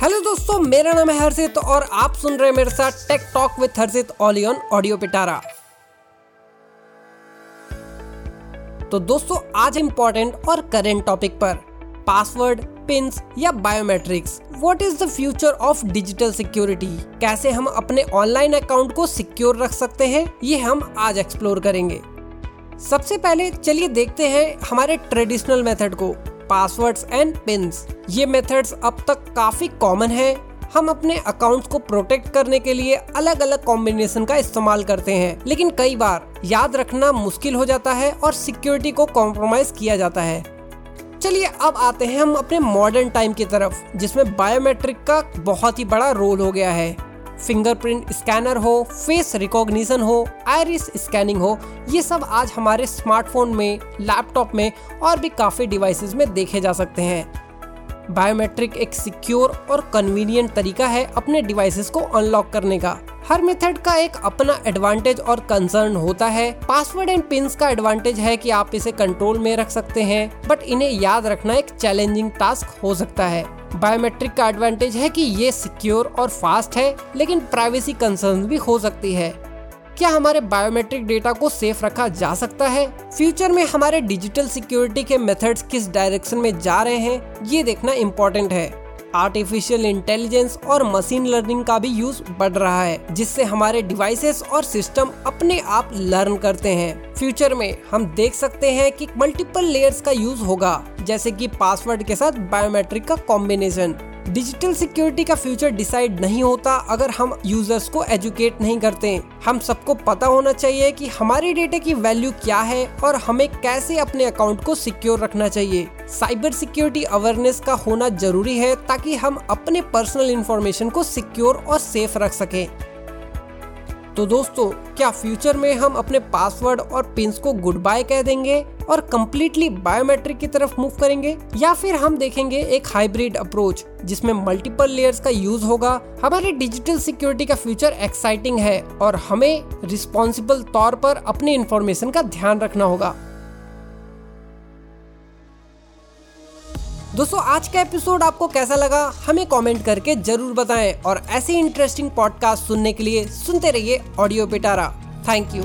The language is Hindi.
हेलो दोस्तों, मेरा नाम है हर्षित और आप सुन रहे हैं मेरे साथ टेक टॉक विद हर्षित ऑलियन ऑडियो पिटारा तो दोस्तों, आज इम्पोर्टेंट और करेंट टॉपिक पर पासवर्ड पिंस या biometrics what is the future of digital security कैसे हम अपने ऑनलाइन अकाउंट को सिक्योर रख सकते हैं? ये हम आज एक्सप्लोर करेंगे। सबसे पहले चलिए देखते हैं हमारे ट्रेडिशनल मेथड को। पासवर्ड्स एंड पिंस ये मेथड्स अब तक काफ़ी कॉमन है। हम अपने अकाउंट्स को प्रोटेक्ट करने के लिए अलग अलग कॉम्बिनेशन का इस्तेमाल करते हैं। लेकिन कई बार याद रखना मुश्किल हो जाता है और सिक्योरिटी को कॉम्प्रोमाइज किया जाता है। चलिए अब आते हैं हम अपने मॉडर्न टाइम की तरफ़, जिसमें बायोमेट्रिक का बहुत ही बड़ा रोल हो गया है। फिंगरप्रिंट स्कैनर हो, फेस रिकॉग्निशन हो, आयरिस स्कैनिंग हो, ये सब आज हमारे स्मार्टफ़ोन में, लैपटॉप में और भी काफ़ी डिवाइसेस में देखे जा सकते हैं। बायोमेट्रिक एक सिक्योर और कन्वीनियंट तरीका है अपने डिवाइसेस को अनलॉक करने का। हर मेथड का एक अपना एडवांटेज और कंसर्न होता है। पासवर्ड एंड पिन का एडवांटेज है कि आप इसे कंट्रोल में रख सकते हैं बट इन्हें याद रखना एक चैलेंजिंग टास्क हो सकता है। बायोमेट्रिक का एडवांटेज है कि ये सिक्योर और फास्ट है, लेकिन प्राइवेसी कंसर्न भी हो सकती है। क्या हमारे बायोमेट्रिक डेटा को सेफ़ रखा जा सकता है? फ्यूचर में हमारे डिजिटल सिक्योरिटी के मेथड्स किस डायरेक्शन में जा रहे हैं, ये देखना इम्पोर्टेंट है। आर्टिफिशियल इंटेलिजेंस और मशीन लर्निंग का भी यूज़ बढ़ रहा है, जिससे हमारे डिवाइसेस और सिस्टम अपने आप लर्न करते हैं। फ्यूचर में हम देख सकते हैं कि मल्टीपल लेयर्स का यूज़ होगा, जैसे कि पासवर्ड के साथ बायोमेट्रिक का कॉम्बिनेशन। डिजिटल सिक्योरिटी का फ्यूचर डिसाइड नहीं होता अगर हम यूज़र्स को एजुकेट नहीं करते। हम सबको पता होना चाहिए कि हमारे डेटा की वैल्यू क्या है और हमें कैसे अपने अकाउंट को सिक्योर रखना चाहिए। साइबर सिक्योरिटी अवेयरनेस का होना ज़रूरी है ताकि हम अपने पर्सनल इंफॉर्मेशन को सिक्योर और सेफ़ रख सकें। तो दोस्तों, क्या फ्यूचर में हम अपने पासवर्ड और पिंस को गुड बाय कह देंगे? और कम्प्लीटली बायोमेट्रिक की तरफ़ मूव करेंगे, या फिर हम देखेंगे एक हाइब्रिड अप्रोच जिसमें मल्टीपल लेयर्स का यूज़ होगा। हमारे डिजिटल सिक्योरिटी का फ्यूचर एक्साइटिंग है और हमें रिस्पॉन्सिबल तौर पर अपनी इंफॉर्मेशन का ध्यान रखना होगा। दोस्तों, आज का एपिसोड आपको कैसा लगा, हमें कमेंट करके ज़रूर बताएँ और ऐसे इंटरेस्टिंग पॉडकास्ट सुनने के लिए सुनते रहिए audio Pitara thank you